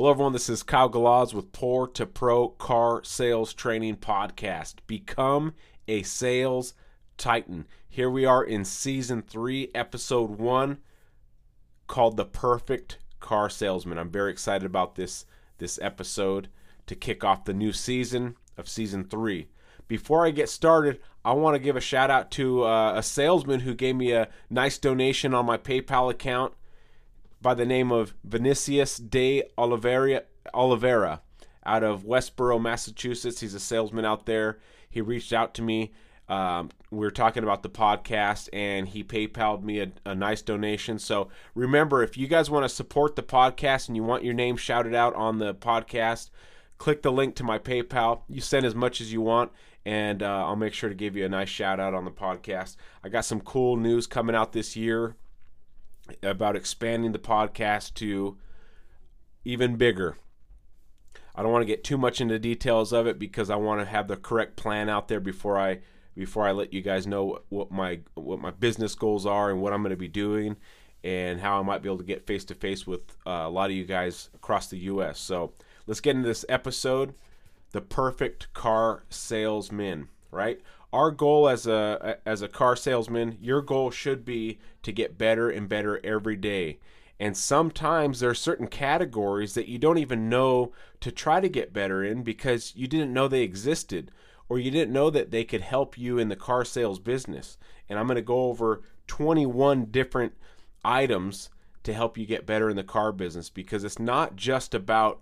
Hello, everyone. This is Kyle Galaz with Poor to Pro Car Sales Training Podcast. Become a sales titan. Here we are in season three, episode one, called "The Perfect Car Salesman." I'm very excited about this this episode to kick off the new season of season three. Before I get started, I want to give a shout out to uh, a salesman who gave me a nice donation on my PayPal account by the name of Vinicius de Oliveira, Oliveira out of Westboro, Massachusetts. He's a salesman out there. He reached out to me. Um, we were talking about the podcast, and he PayPal'd me a, a nice donation. So remember, if you guys want to support the podcast and you want your name shouted out on the podcast, click the link to my PayPal. You send as much as you want, and uh, I'll make sure to give you a nice shout out on the podcast. I got some cool news coming out this year about expanding the podcast to even bigger. I don't want to get too much into details of it because I want to have the correct plan out there before I before I let you guys know what my what my business goals are and what I'm going to be doing and how I might be able to get face to face with uh, a lot of you guys across the U.S. So let's get into this episode, the perfect car salesman. Right, our goal as a as a car salesman, your goal should be to get better and better every day. And sometimes there are certain categories that you don't even know to try to get better in because you didn't know they existed or you didn't know that they could help you in the car sales business. And I'm going to go over 21 different items to help you get better in the car business because it's not just about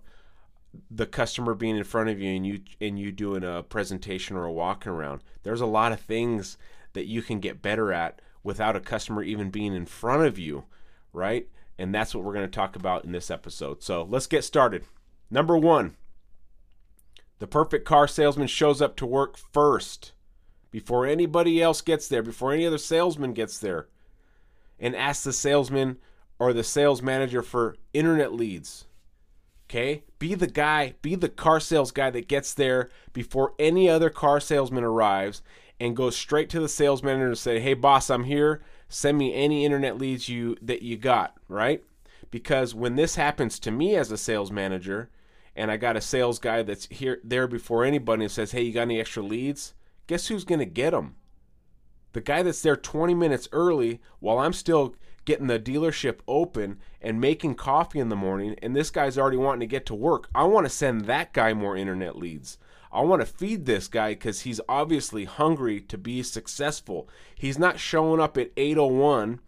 the customer being in front of you and you and you doing a presentation or a walking around. There's a lot of things that you can get better at without a customer even being in front of you, right? And that's what we're going to talk about in this episode. So let's get started. Number one, the perfect car salesman shows up to work first before anybody else gets there, before any other salesman gets there, and asks the salesman or the sales manager for internet leads Okay? Be the guy, be the car sales guy that gets there before any other car salesman arrives and goes straight to the sales manager and say, "Hey boss, I'm here. Send me any internet leads you that you got," right? Because when this happens to me as a sales manager and I got a sales guy that's here there before anybody and says, "Hey, you got any extra leads?" Guess who's going to get them? The guy that's there 20 minutes early while I'm still getting the dealership open and making coffee in the morning, and this guy's already wanting to get to work. I want to send that guy more internet leads. I want to feed this guy because he's obviously hungry to be successful. He's not showing up at 801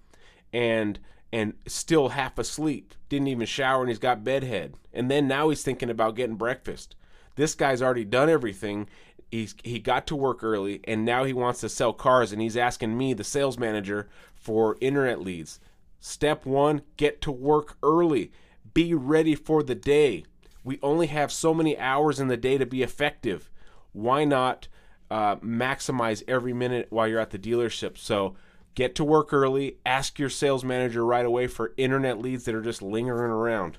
and and still half asleep. Didn't even shower and he's got bedhead. And then now he's thinking about getting breakfast. This guy's already done everything. He's he got to work early and now he wants to sell cars and he's asking me, the sales manager, for internet leads. Step one get to work early. Be ready for the day. We only have so many hours in the day to be effective. Why not uh, maximize every minute while you're at the dealership? So get to work early. Ask your sales manager right away for internet leads that are just lingering around.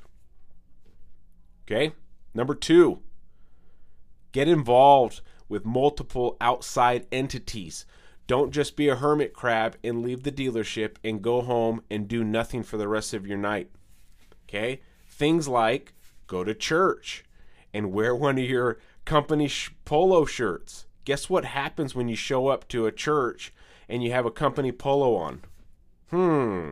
Okay? Number two, get involved with multiple outside entities. Don't just be a hermit crab and leave the dealership and go home and do nothing for the rest of your night. Okay? Things like go to church and wear one of your company sh- polo shirts. Guess what happens when you show up to a church and you have a company polo on? Hmm.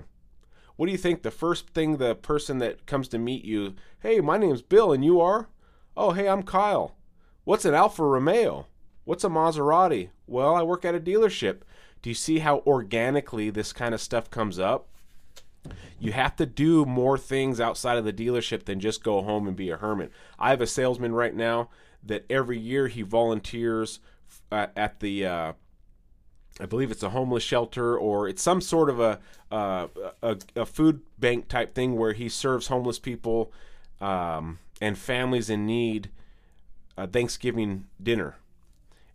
What do you think the first thing the person that comes to meet you, hey, my name's Bill and you are? Oh, hey, I'm Kyle. What's an Alfa Romeo? What's a Maserati? Well, I work at a dealership. Do you see how organically this kind of stuff comes up? You have to do more things outside of the dealership than just go home and be a hermit. I have a salesman right now that every year he volunteers at the, uh, I believe it's a homeless shelter or it's some sort of a, uh, a, a food bank type thing where he serves homeless people um, and families in need a Thanksgiving dinner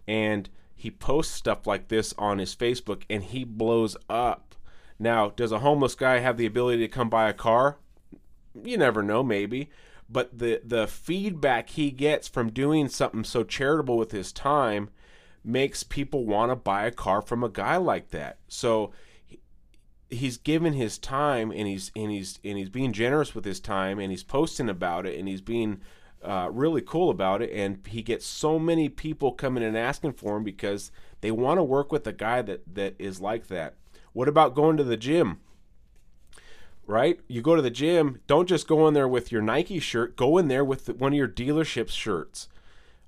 and he posts stuff like this on his Facebook and he blows up. Now, does a homeless guy have the ability to come buy a car? You never know, maybe. But the the feedback he gets from doing something so charitable with his time makes people want to buy a car from a guy like that. So he's given his time and he's and he's and he's being generous with his time and he's posting about it and he's being uh, really cool about it. And he gets so many people coming and asking for him because they want to work with a guy that that is like that. What about going to the gym? Right? You go to the gym don't just go in there with your nike shirt go in there with one of your dealership's shirts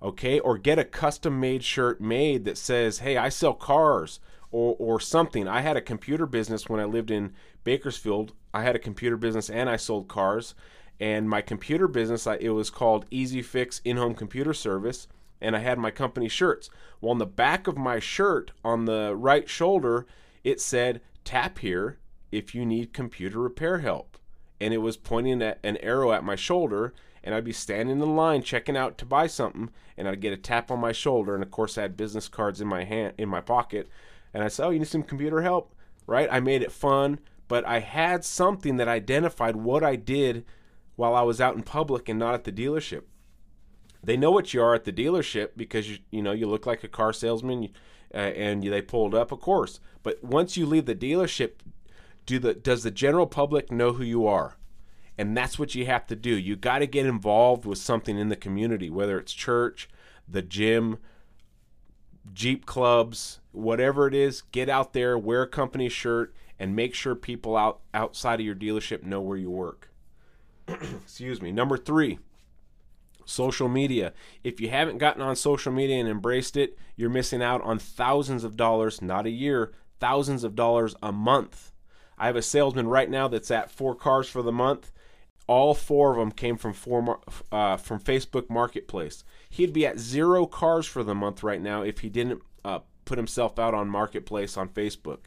okay? Or get a custom made shirt made that says hey i sell cars or, or something. I had a computer business when i lived in bakersfield. I had a computer business and i sold cars and my computer business it was called easy fix in-home computer service and i had my company shirts well on the back of my shirt on the right shoulder it said tap here if you need computer repair help and it was pointing at an arrow at my shoulder and I'd be standing in line checking out to buy something, and I'd get a tap on my shoulder, and of course I had business cards in my hand in my pocket, and I said, "Oh, you need some computer help?" Right? I made it fun, but I had something that identified what I did while I was out in public and not at the dealership. They know what you are at the dealership because you you know you look like a car salesman, uh, and they pulled up, of course. But once you leave the dealership, do the does the general public know who you are? And that's what you have to do. You got to get involved with something in the community, whether it's church, the gym, Jeep clubs, whatever it is. Get out there, wear a company shirt, and make sure people out outside of your dealership know where you work. Excuse me. Number three, social media. If you haven't gotten on social media and embraced it, you're missing out on thousands of dollars, not a year, thousands of dollars a month. I have a salesman right now that's at four cars for the month all four of them came from four, uh, from Facebook Marketplace. He'd be at zero cars for the month right now if he didn't uh, put himself out on Marketplace on Facebook.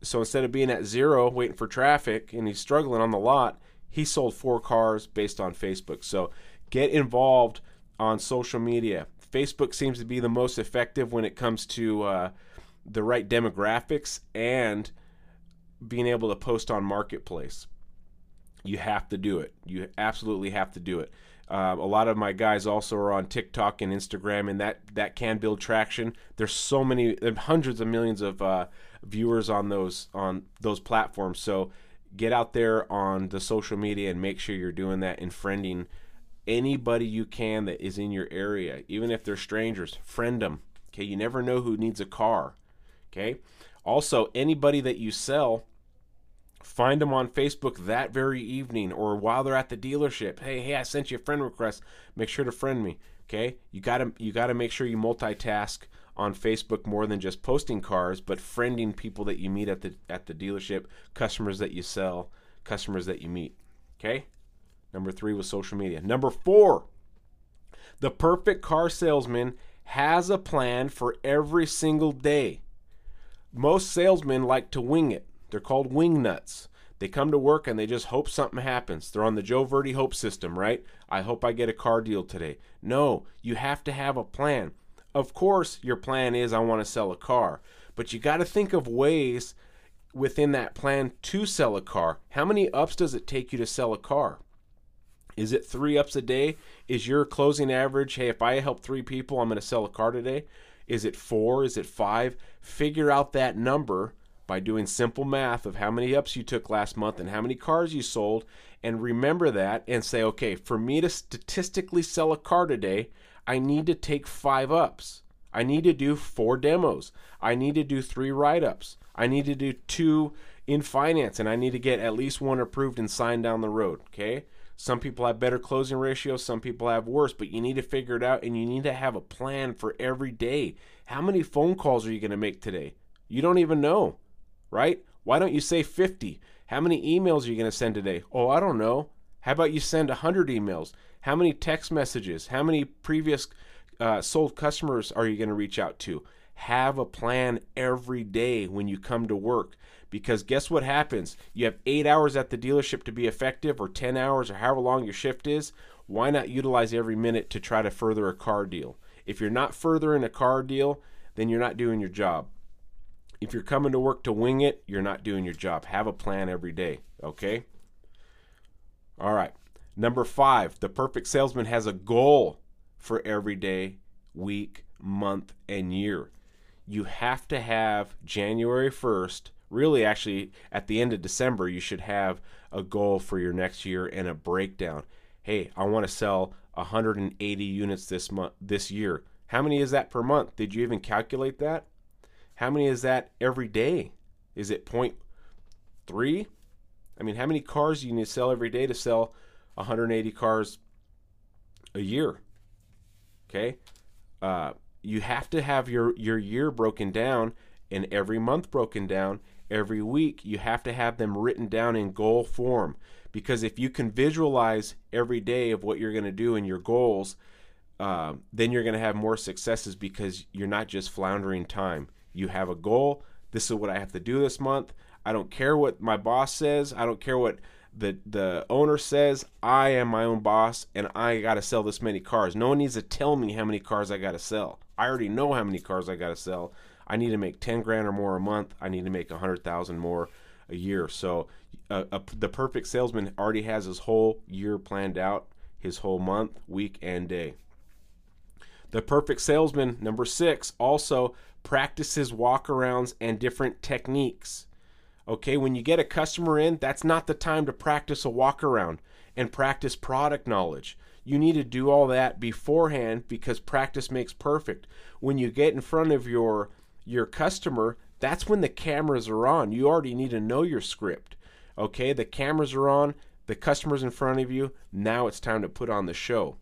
So instead of being at zero waiting for traffic and he's struggling on the lot, he sold four cars based on Facebook. So get involved on social media. Facebook seems to be the most effective when it comes to uh, the right demographics and being able to post on Marketplace you have to do it. You absolutely have to do it. Uh, a lot of my guys also are on TikTok and Instagram, and that that can build traction. There's so many, hundreds of millions of uh, viewers on those on those platforms. So get out there on the social media and make sure you're doing that and friending anybody you can that is in your area, even if they're strangers. Friend them. Okay, you never know who needs a car. Okay. Also, anybody that you sell Find them on Facebook that very evening or while they're at the dealership. Hey, hey, I sent you a friend request. Make sure to friend me. Okay? You gotta you gotta make sure you multitask on Facebook more than just posting cars, but friending people that you meet at the at the dealership, customers that you sell, customers that you meet. Okay? Number three was social media. Number four, the perfect car salesman has a plan for every single day. Most salesmen like to wing it. They're called wing nuts. They come to work and they just hope something happens. They're on the Joe Verde hope system, right? I hope I get a car deal today. No, you have to have a plan. Of course, your plan is I want to sell a car, but you got to think of ways within that plan to sell a car. How many ups does it take you to sell a car? Is it three ups a day? Is your closing average, hey, if I help three people, I'm going to sell a car today? Is it four? Is it five? Figure out that number by doing simple math of how many ups you took last month and how many cars you sold and remember that and say okay for me to statistically sell a car today i need to take five ups i need to do four demos i need to do three write-ups i need to do two in finance and i need to get at least one approved and signed down the road okay some people have better closing ratios some people have worse but you need to figure it out and you need to have a plan for every day how many phone calls are you going to make today you don't even know right? Why don't you say 50? How many emails are you going to send today? Oh, I don't know. How about you send 100 emails? How many text messages? How many previous uh, sold customers are you going to reach out to? Have a plan every day when you come to work. Because guess what happens? You have eight hours at the dealership to be effective, or 10 hours, or however long your shift is. Why not utilize every minute to try to further a car deal? If you're not furthering a car deal, then you're not doing your job. If you're coming to work to wing it, you're not doing your job. Have a plan every day, okay? All right. Number five, the perfect salesman has a goal for every day, week, month, and year. You have to have January 1st Really, actually, at the end of December, you should have a goal for your next year and a breakdown. Hey, I want to sell 180 units this month, this year. How many is that per month? Did you even calculate that? How many is that every day? Is it point three? I mean, how many cars do you need to sell every day to sell 180 cars a year? Okay, uh, you have to have your your year broken down and every month broken down. Every week, you have to have them written down in goal form because if you can visualize every day of what you're going to do and your goals, uh, then you're going to have more successes because you're not just floundering time. You have a goal. This is what I have to do this month. I don't care what my boss says. I don't care what the the owner says. I am my own boss and I got to sell this many cars. No one needs to tell me how many cars I got to sell. I already know how many cars I got to sell. I need to make 10 grand or more a month. I need to make 100,000 more a year. So uh, a, the perfect salesman already has his whole year planned out, his whole month, week, and day. The perfect salesman, number six, also practices walkarounds and different techniques. Okay, when you get a customer in, that's not the time to practice a walk around and practice product knowledge. You need to do all that beforehand because practice makes perfect. When you get in front of your your customer, that's when the cameras are on. You already need to know your script. Okay, the cameras are on, the customer's in front of you. Now it's time to put on the show.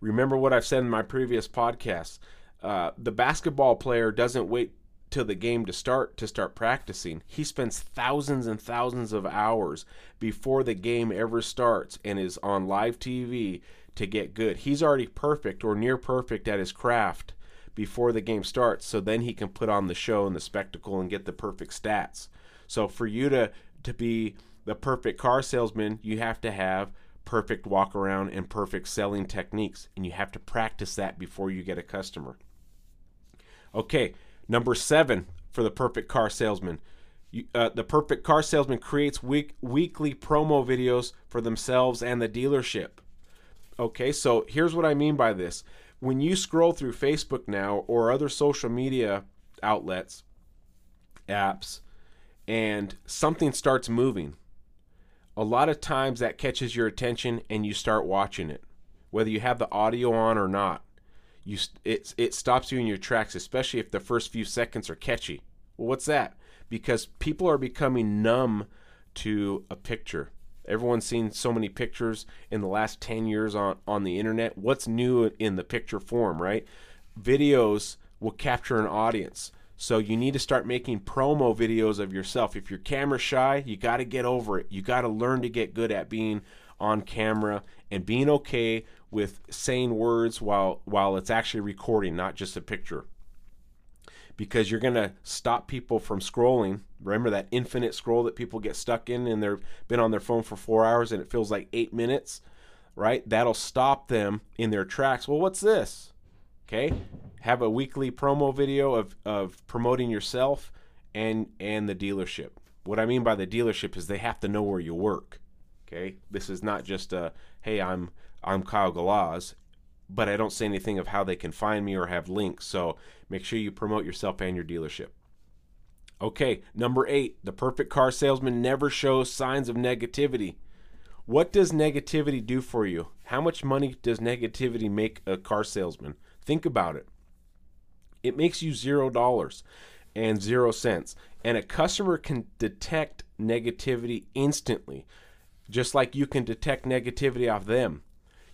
Remember what I've said in my previous podcasts. Uh, the basketball player doesn't wait till the game to start to start practicing. He spends thousands and thousands of hours before the game ever starts and is on live TV to get good. He's already perfect or near perfect at his craft before the game starts so then he can put on the show and the spectacle and get the perfect stats. So for you to to be the perfect car salesman, you have to have perfect walk around and perfect selling techniques and you have to practice that before you get a customer. Okay, number 7 for the perfect car salesman. You, uh, the perfect car salesman creates week, weekly promo videos for themselves and the dealership. Okay, so here's what I mean by this when you scroll through Facebook now or other social media outlets, apps, and something starts moving, a lot of times that catches your attention and you start watching it, whether you have the audio on or not. You it it stops you in your tracks, especially if the first few seconds are catchy. Well, what's that? Because people are becoming numb to a picture. Everyone's seen so many pictures in the last 10 years on, on the internet. What's new in the picture form, right? Videos will capture an audience. So you need to start making promo videos of yourself. If you're camera shy, you got to get over it. You got to learn to get good at being on camera and being okay with saying words while while it's actually recording, not just a picture because you're going to stop people from scrolling. Remember that infinite scroll that people get stuck in and they've been on their phone for four hours and it feels like eight minutes, right? That'll stop them in their tracks. Well, what's this? Okay. Have a weekly promo video of, of promoting yourself and and the dealership. What I mean by the dealership is they have to know where you work. Okay. This is not just a hey, I'm I'm Kyle Galaz but I don't say anything of how they can find me or have links. So make sure you promote yourself and your dealership. Okay, number eight, the perfect car salesman never shows signs of negativity. What does negativity do for you? How much money does negativity make a car salesman? Think about it. It makes you zero dollars and zero cents. And a customer can detect negativity instantly, just like you can detect negativity off them.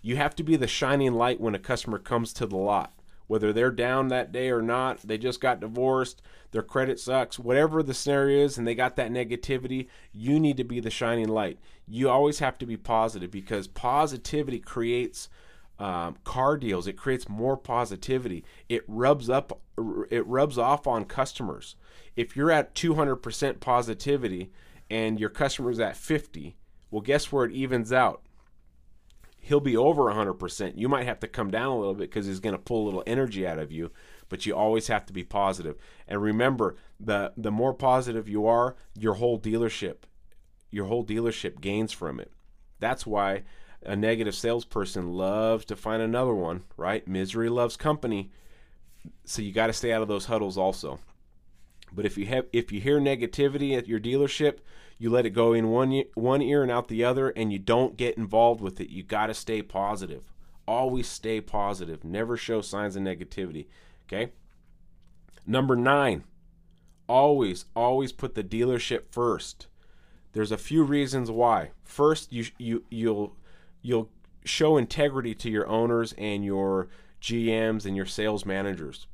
You have to be the shining light when a customer comes to the lot. Whether they're down that day or not, they just got divorced, their credit sucks, whatever the scenario is, and they got that negativity, you need to be the shining light. You always have to be positive because positivity creates um, car deals. It creates more positivity. It rubs up, it rubs off on customers. If you're at 200% positivity and your customer's at 50, well, guess where it evens out? he'll be over 100%. You might have to come down a little bit because he's going to pull a little energy out of you, but you always have to be positive. And remember, the the more positive you are, your whole dealership your whole dealership gains from it. That's why a negative salesperson loves to find another one, right? Misery loves company. So you got to stay out of those huddles also. But if you have if you hear negativity at your dealership, you let it go in one one ear and out the other and you don't get involved with it. You got to stay positive. Always stay positive. Never show signs of negativity, okay? Number 9. Always always put the dealership first. There's a few reasons why. First, you you you'll you'll show integrity to your owners and your GMs and your sales managers.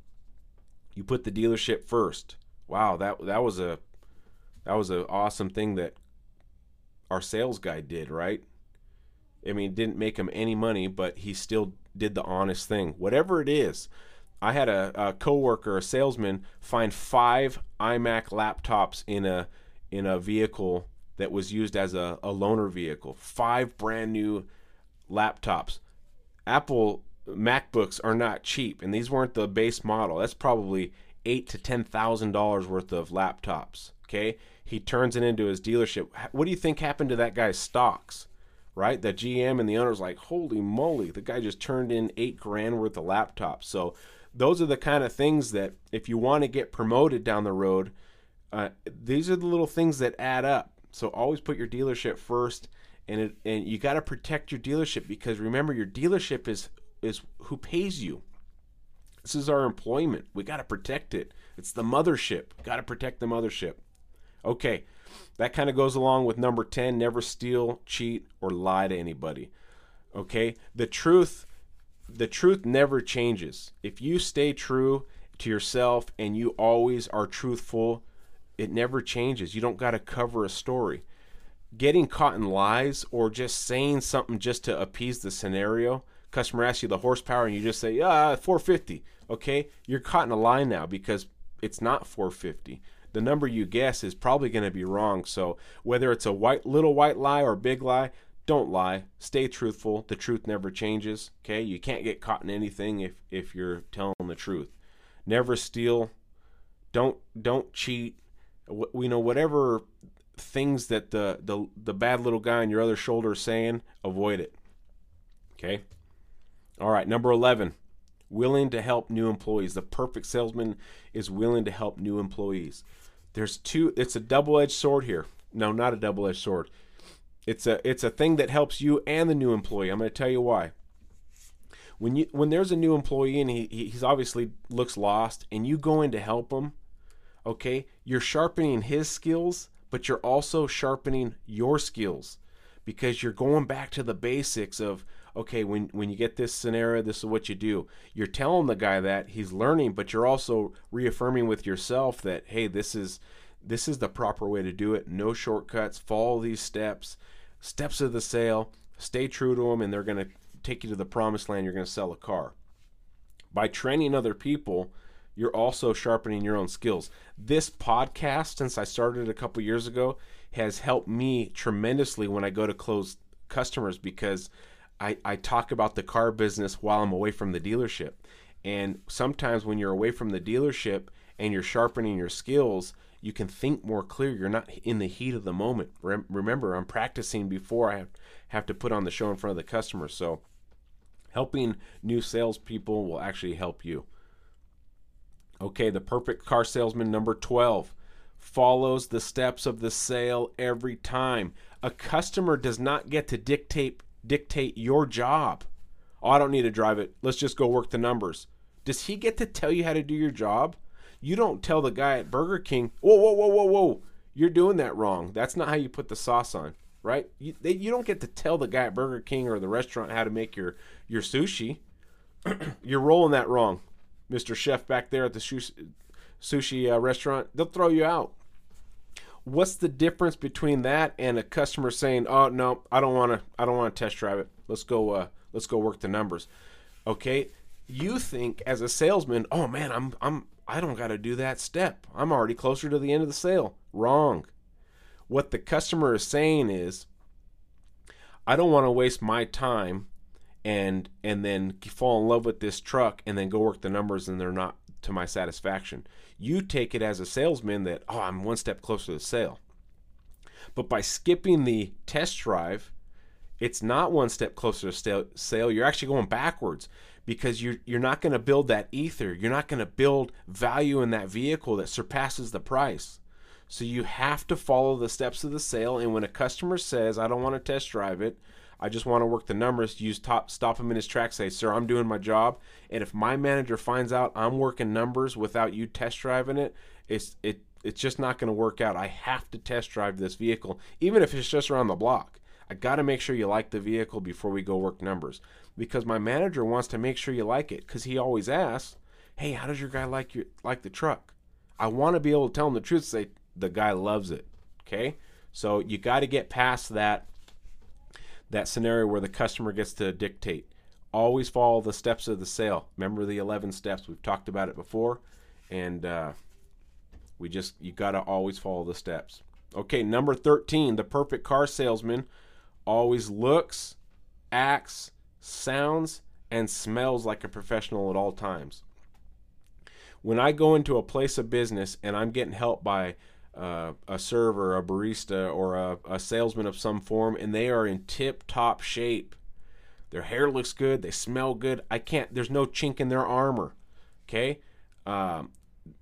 You put the dealership first. Wow, that that was a that was an awesome thing that our sales guy did, right? I mean, didn't make him any money, but he still did the honest thing. Whatever it is, I had a, a coworker, a salesman, find five iMac laptops in a in a vehicle that was used as a, a loaner vehicle. Five brand new laptops. Apple MacBooks are not cheap, and these weren't the base model. That's probably eight to ten thousand dollars worth of laptops. Okay, he turns it into his dealership. What do you think happened to that guy's stocks? Right, the GM and the owner's like, holy moly, the guy just turned in eight grand worth of laptops. So those are the kind of things that if you want to get promoted down the road, uh, these are the little things that add up. So always put your dealership first, and it, and you got to protect your dealership because remember your dealership is is who pays you. This is our employment. We got to protect it. It's the mothership. Got to protect the mothership. Okay, that kind of goes along with number 10 never steal, cheat, or lie to anybody. Okay, the truth. The truth never changes. If you stay true to yourself and you always are truthful, it never changes. You don't got to cover a story. Getting caught in lies or just saying something just to appease the scenario, customer asks you the horsepower and you just say, yeah, 450. Okay, you're caught in a lie now because it's not 450. The number you guess is probably going to be wrong. So whether it's a white little white lie or big lie, don't lie. Stay truthful. The truth never changes. Okay, you can't get caught in anything if if you're telling the truth. Never steal. Don't don't cheat. We know whatever things that the the the bad little guy on your other shoulder is saying, avoid it. Okay. All right, number 11 willing to help new employees. The perfect salesman is willing to help new employees. There's two it's a double-edged sword here. No, not a double-edged sword. It's a it's a thing that helps you and the new employee. I'm going to tell you why. When you when there's a new employee and he he's obviously looks lost and you go in to help him, okay? You're sharpening his skills, but you're also sharpening your skills because you're going back to the basics of okay, when when you get this scenario, this is what you do. You're telling the guy that he's learning, but you're also reaffirming with yourself that hey, this is this is the proper way to do it. No shortcuts. Follow these steps, steps of the sale. Stay true to them, and they're going to take you to the promised land. You're going to sell a car. By training other people, you're also sharpening your own skills. This podcast, since I started a couple years ago, has helped me tremendously when I go to close customers because I, I talk about the car business while I'm away from the dealership. And sometimes when you're away from the dealership and you're sharpening your skills, you can think more clear. You're not in the heat of the moment. Rem- remember, I'm practicing before I have, have to put on the show in front of the customer. So, helping new salespeople will actually help you. Okay, the perfect car salesman number 12 follows the steps of the sale every time. A customer does not get to dictate dictate your job. Oh, I don't need to drive it. Let's just go work the numbers. Does he get to tell you how to do your job? You don't tell the guy at Burger King, whoa, whoa, whoa, whoa, whoa, you're doing that wrong. That's not how you put the sauce on, right? You, they, you don't get to tell the guy at Burger King or the restaurant how to make your, your sushi. you're rolling that wrong, Mr. Chef back there at the sushi, sushi uh, restaurant. They'll throw you out what's the difference between that and a customer saying, "Oh no, I don't want to. I don't want to test drive it. Let's go. Uh, let's go work the numbers." Okay, you think as a salesman, "Oh man, I'm I'm I don't got to do that step. I'm already closer to the end of the sale." Wrong. What the customer is saying is, "I don't want to waste my time." And and then fall in love with this truck and then go work the numbers and they're not to my satisfaction. You take it as a salesman that, oh, I'm one step closer to the sale. But by skipping the test drive it's not one step closer to sale. You're actually going backwards because you're you're not going to build that ether. You're not going to build value in that vehicle that surpasses the price. So you have to follow the steps of the sale. And when a customer says, "I don't want to test drive it," I just want to work the numbers. Use top, stop him in his tracks. Say, sir, I'm doing my job. And if my manager finds out I'm working numbers without you test driving it, it's it it's just not going to work out. I have to test drive this vehicle, even if it's just around the block. I got to make sure you like the vehicle before we go work numbers because my manager wants to make sure you like it because he always asks, "Hey, how does your guy like your like the truck?" I want to be able to tell him the truth. Say the guy loves it. Okay, so you got to get past that that scenario where the customer gets to dictate. Always follow the steps of the sale. Remember the 11 steps. We've talked about it before, and uh, we just you got to always follow the steps. Okay, number 13, the perfect car salesman always looks, acts, sounds, and smells like a professional at all times. When I go into a place of business and I'm getting help by uh, a server, a barista, or a, a salesman of some form, and they are in tip top shape, their hair looks good, they smell good. I can't, there's no chink in their armor. Okay? Um,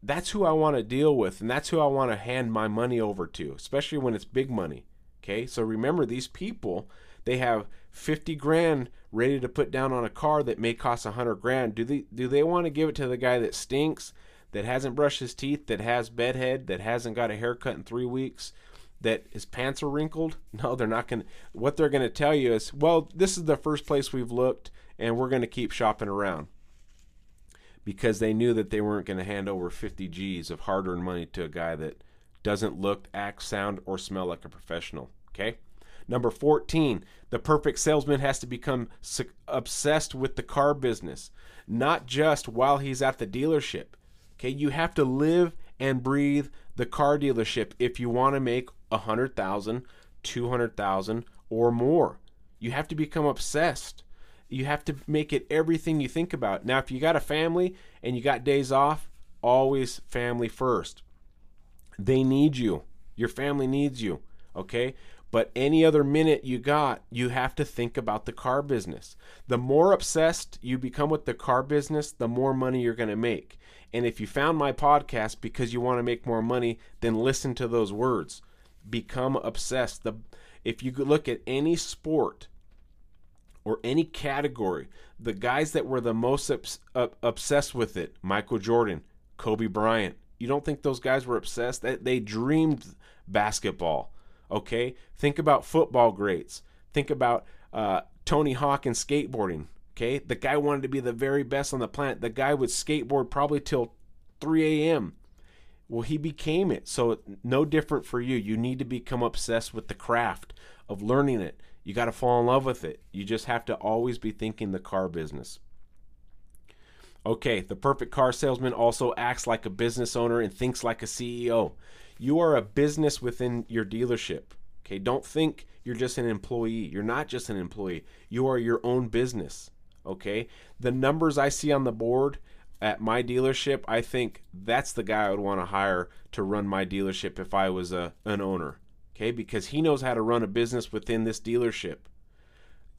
that's who I want to deal with, and that's who I want to hand my money over to, especially when it's big money. Okay, so remember these people, they have 50 grand ready to put down on a car that may cost 100 grand. Do they do they want to give it to the guy that stinks, that hasn't brushed his teeth, that has bedhead, that hasn't got a haircut in 3 weeks, that his pants are wrinkled? No, they're not going to what they're going to tell you is, "Well, this is the first place we've looked and we're going to keep shopping around." Because they knew that they weren't going to hand over 50 G's of hard-earned money to a guy that doesn't look, act, sound, or smell like a professional. Okay? Number 14, the perfect salesman has to become obsessed with the car business, not just while he's at the dealership. Okay? You have to live and breathe the car dealership if you want to make a hundred thousand, two hundred thousand, or more. You have to become obsessed. You have to make it everything you think about. Now, if you got a family and you got days off, always family first. They need you. Your family needs you. Okay? But any other minute you got, you have to think about the car business. The more obsessed you become with the car business, the more money you're going to make. And if you found my podcast because you want to make more money, then listen to those words. Become obsessed. The if you look at any sport or any category, the guys that were the most obs- obsessed with it, Michael Jordan, Kobe Bryant, you don't think those guys were obsessed? That they dreamed basketball. Okay, think about football greats. Think about uh, Tony Hawk and skateboarding. Okay, the guy wanted to be the very best on the planet. The guy would skateboard probably till 3 a.m. Well, he became it. So, no different for you. You need to become obsessed with the craft of learning it. You got to fall in love with it. You just have to always be thinking the car business. Okay, the perfect car salesman also acts like a business owner and thinks like a CEO. You are a business within your dealership. Okay, don't think you're just an employee. You're not just an employee. You are your own business. Okay, the numbers I see on the board at my dealership, I think that's the guy I would want to hire to run my dealership if I was a an owner. Okay, because he knows how to run a business within this dealership.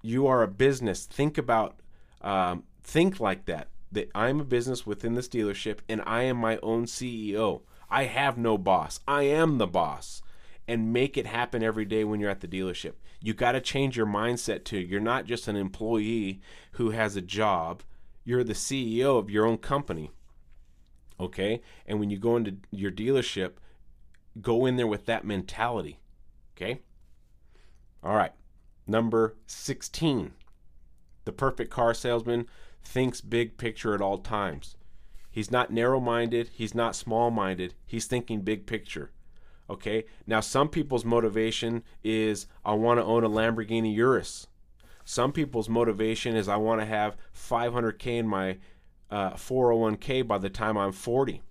You are a business. Think about, um, think like that that I'm a business within this dealership and I am my own CEO. I have no boss. I am the boss. And make it happen every day when you're at the dealership. You got to change your mindset to you're not just an employee who has a job, you're the CEO of your own company. Okay? And when you go into your dealership, go in there with that mentality. Okay? All right. Number 16. The perfect car salesman thinks big picture at all times. He's not narrow minded, he's not small minded, he's thinking big picture. Okay? Now, some people's motivation is I want to own a Lamborghini Urus. Some people's motivation is I want to have 500K in my uh, 401k by the time I'm 40.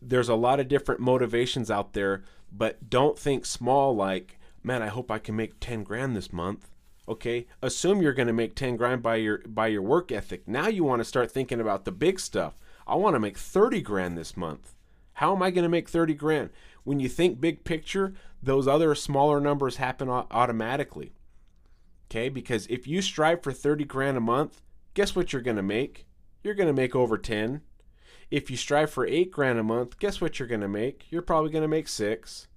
There's a lot of different motivations out there, but don't think small like, man, I hope I can make 10 grand this month okay assume you're going to make 10 grand by your by your work ethic now you want to start thinking about the big stuff i want to make 30 grand this month how am i going to make 30 grand when you think big picture those other smaller numbers happen automatically Okay? Because if you strive for 30 grand a month, guess what you're going to make? You're going to make over 10. If you strive for 8 grand a month, guess what you're going to make? You're probably going to make 6.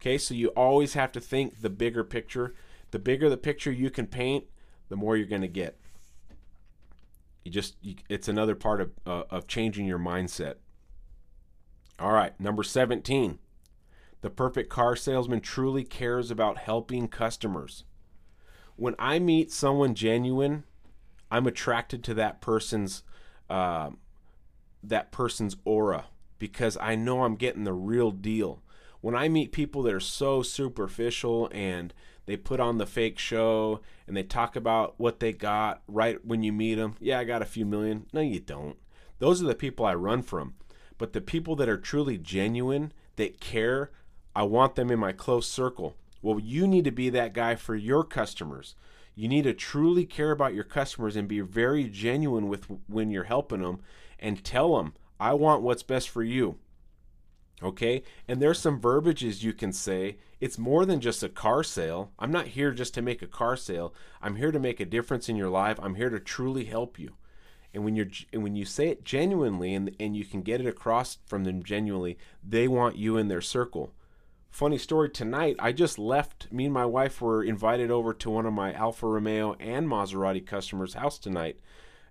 Okay? So you always have to think the bigger picture. The bigger the picture you can paint, the more you're going to get. You just you, it's another part of uh, of changing your mindset. All right, number 17. The perfect car salesman truly cares about helping customers. When I meet someone genuine, I'm attracted to that person's uh, that person's aura because I know I'm getting the real deal. When I meet people that are so superficial and they put on the fake show and they talk about what they got right when you meet them, yeah, I got a few million. No, you don't. Those are the people I run from. But the people that are truly genuine, that care, I want them in my close circle. Well, you need to be that guy for your customers. You need to truly care about your customers and be very genuine with when you're helping them and tell them, I want what's best for you. Okay? And there's some verbiages you can say. It's more than just a car sale. I'm not here just to make a car sale. I'm here to make a difference in your life. I'm here to truly help you. And when you're and when you say it genuinely and and you can get it across from them genuinely, they want you in their circle. Funny story tonight, I just left. Me and my wife were invited over to one of my Alfa Romeo and Maserati customers' house tonight,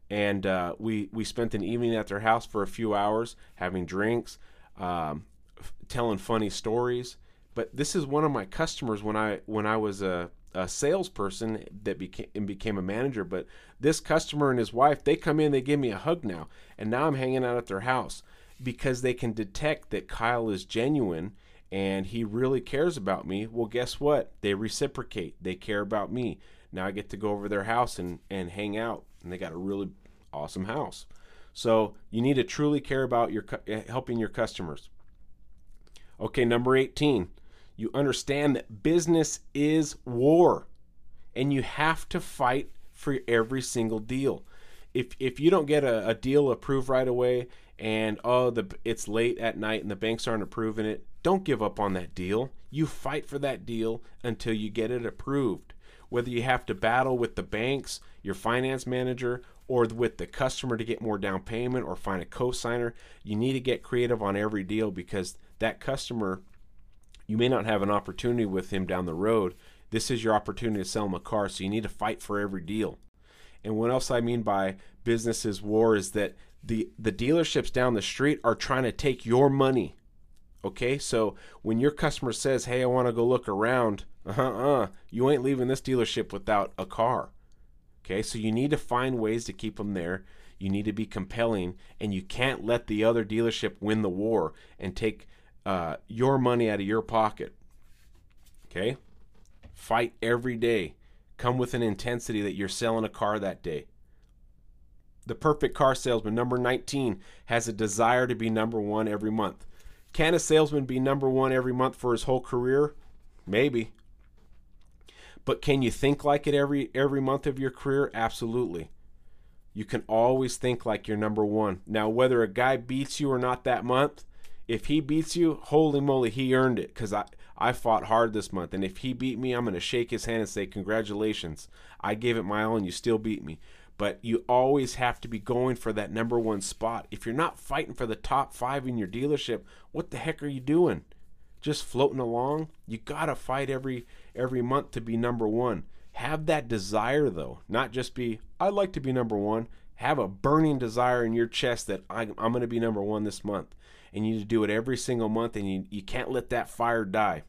and uh, we we spent an evening at their house for a few hours, having drinks, um, f- telling funny stories. But this is one of my customers when I when I was a, a salesperson that became and became a manager. But this customer and his wife, they come in, they give me a hug now, and now I'm hanging out at their house because they can detect that Kyle is genuine and he really cares about me, well, guess what? They reciprocate. They care about me. Now I get to go over their house and, and hang out, and they got a really awesome house. So you need to truly care about your eh, helping your customers. Okay, number 18. You understand that business is war, and you have to fight for every single deal. If if you don't get a, a deal approved right away, and oh the it's late at night and the banks aren't approving it, don't give up on that deal. You fight for that deal until you get it approved. Whether you have to battle with the banks, your finance manager, or with the customer to get more down payment or find a cosigner, you need to get creative on every deal because that customer, you may not have an opportunity with him down the road. This is your opportunity to sell him a car, so you need to fight for every deal. And what else I mean by business is war is that the the dealerships down the street are trying to take your money Okay, so when your customer says, "Hey, I want to go look around," uh-uh, you ain't leaving this dealership without a car. Okay, so you need to find ways to keep them there. You need to be compelling, and you can't let the other dealership win the war and take uh, your money out of your pocket. Okay, fight every day. Come with an intensity that you're selling a car that day. The perfect car salesman, number 19, has a desire to be number one every month. Can a salesman be number one every month for his whole career? Maybe. But can you think like it every every month of your career? Absolutely. You can always think like you're number one. Now, whether a guy beats you or not that month, if he beats you, holy moly, he earned it because I, I fought hard this month. And if he beat me, I'm going to shake his hand and say, Congratulations. I gave it my all and you still beat me but you always have to be going for that number one spot. If you're not fighting for the top five in your dealership, what the heck are you doing? Just floating along? You gotta fight every every month to be number one. Have that desire though, not just be I'd like to be number one. Have a burning desire in your chest that I'm, I'm going to be number one this month, and you need to do it every single month, and you you can't let that fire die.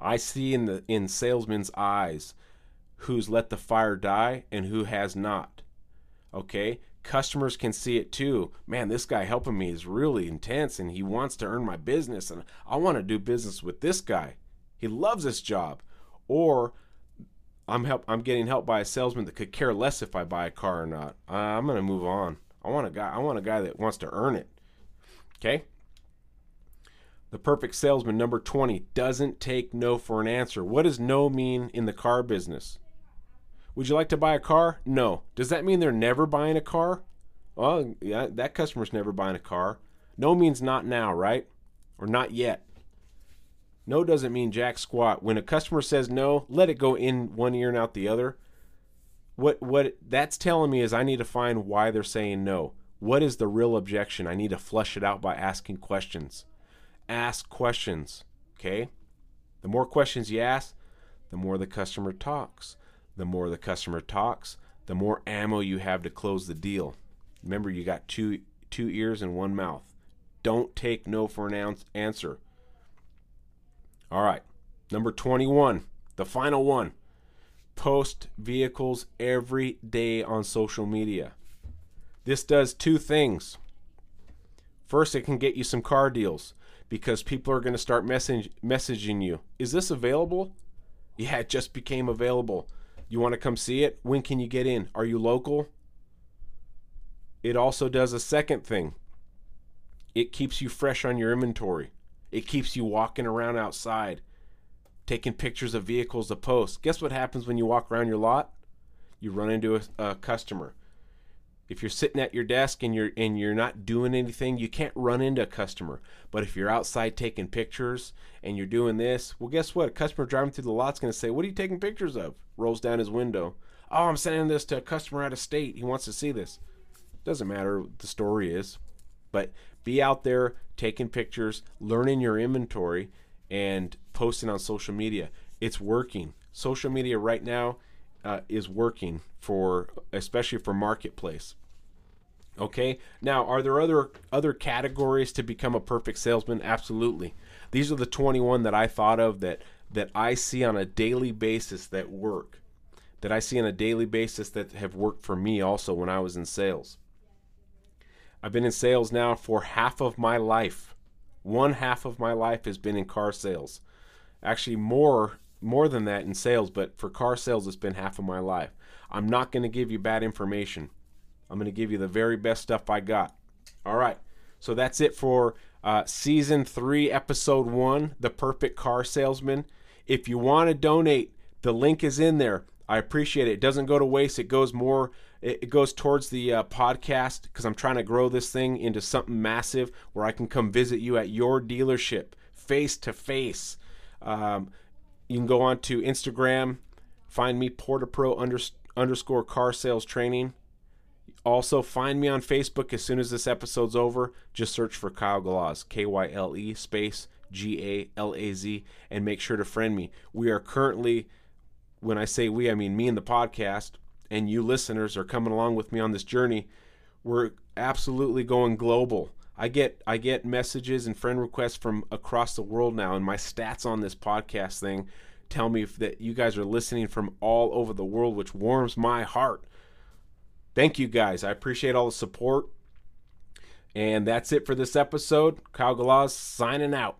I see in the in salesmen's eyes who's let the fire die and who has not. Okay? Customers can see it too. Man, this guy helping me is really intense and he wants to earn my business and I want to do business with this guy. He loves this job. Or I'm help I'm getting help by a salesman that could care less if I buy a car or not. Uh, I'm to move on. I want a guy I want a guy that wants to earn it. Okay? The perfect salesman number 20 doesn't take no for an answer. What does no mean in the car business? Would you like to buy a car? No. Does that mean they're never buying a car? Well, yeah, that customer's never buying a car. No means not now, right? Or not yet. No doesn't mean jack squat. When a customer says no, let it go in one ear and out the other. What what that's telling me is I need to find why they're saying no. What is the real objection? I need to flush it out by asking questions. Ask questions, okay? The more questions you ask, the more the customer talks. The more the customer talks, the more ammo you have to close the deal. Remember, you got two two ears and one mouth. Don't take no for an answer. All right. Number 21, the final one. Post vehicles every day on social media. This does two things. First, it can get you some car deals because people are going to start message, messaging you. Is this available? Yeah, it just became available. You want to come see it? When can you get in? Are you local? It also does a second thing it keeps you fresh on your inventory. It keeps you walking around outside, taking pictures of vehicles to post. Guess what happens when you walk around your lot? You run into a, a customer. If you're sitting at your desk and you're and you're not doing anything, you can't run into a customer. But if you're outside taking pictures and you're doing this, well, guess what? A customer driving through the lot's going to say, "What are you taking pictures of?" Rolls down his window. Oh, I'm sending this to a customer out of state. He wants to see this. Doesn't matter what the story is, but be out there taking pictures, learning your inventory, and posting on social media. It's working. Social media right now uh, is working for, especially for marketplace. Okay. Now, are there other other categories to become a perfect salesman? Absolutely. These are the 21 that I thought of that that I see on a daily basis that work. That I see on a daily basis that have worked for me also when I was in sales. I've been in sales now for half of my life. One half of my life has been in car sales. Actually, more more than that in sales, but for car sales, it's been half of my life. I'm not going to give you bad information. I'm going to give you the very best stuff I got. All right. So that's it for uh, season three, episode one, The Perfect Car Salesman. If you want to donate, the link is in there. I appreciate it. It doesn't go to waste. It goes more. It, goes towards the uh, podcast because I'm trying to grow this thing into something massive where I can come visit you at your dealership face to face. Um, you can go on to Instagram, find me Portapro under, underscore car sales training. Also, find me on Facebook as soon as this episode's over. Just search for Kyle Galaz, K Y L E space G A L A Z, and make sure to friend me. We are currently when I say we, I mean me and the podcast, and you listeners are coming along with me on this journey. We're absolutely going global. I get I get messages and friend requests from across the world now, and my stats on this podcast thing tell me that you guys are listening from all over the world, which warms my heart. Thank you guys. I appreciate all the support. And that's it for this episode. Kyle Galaz signing out.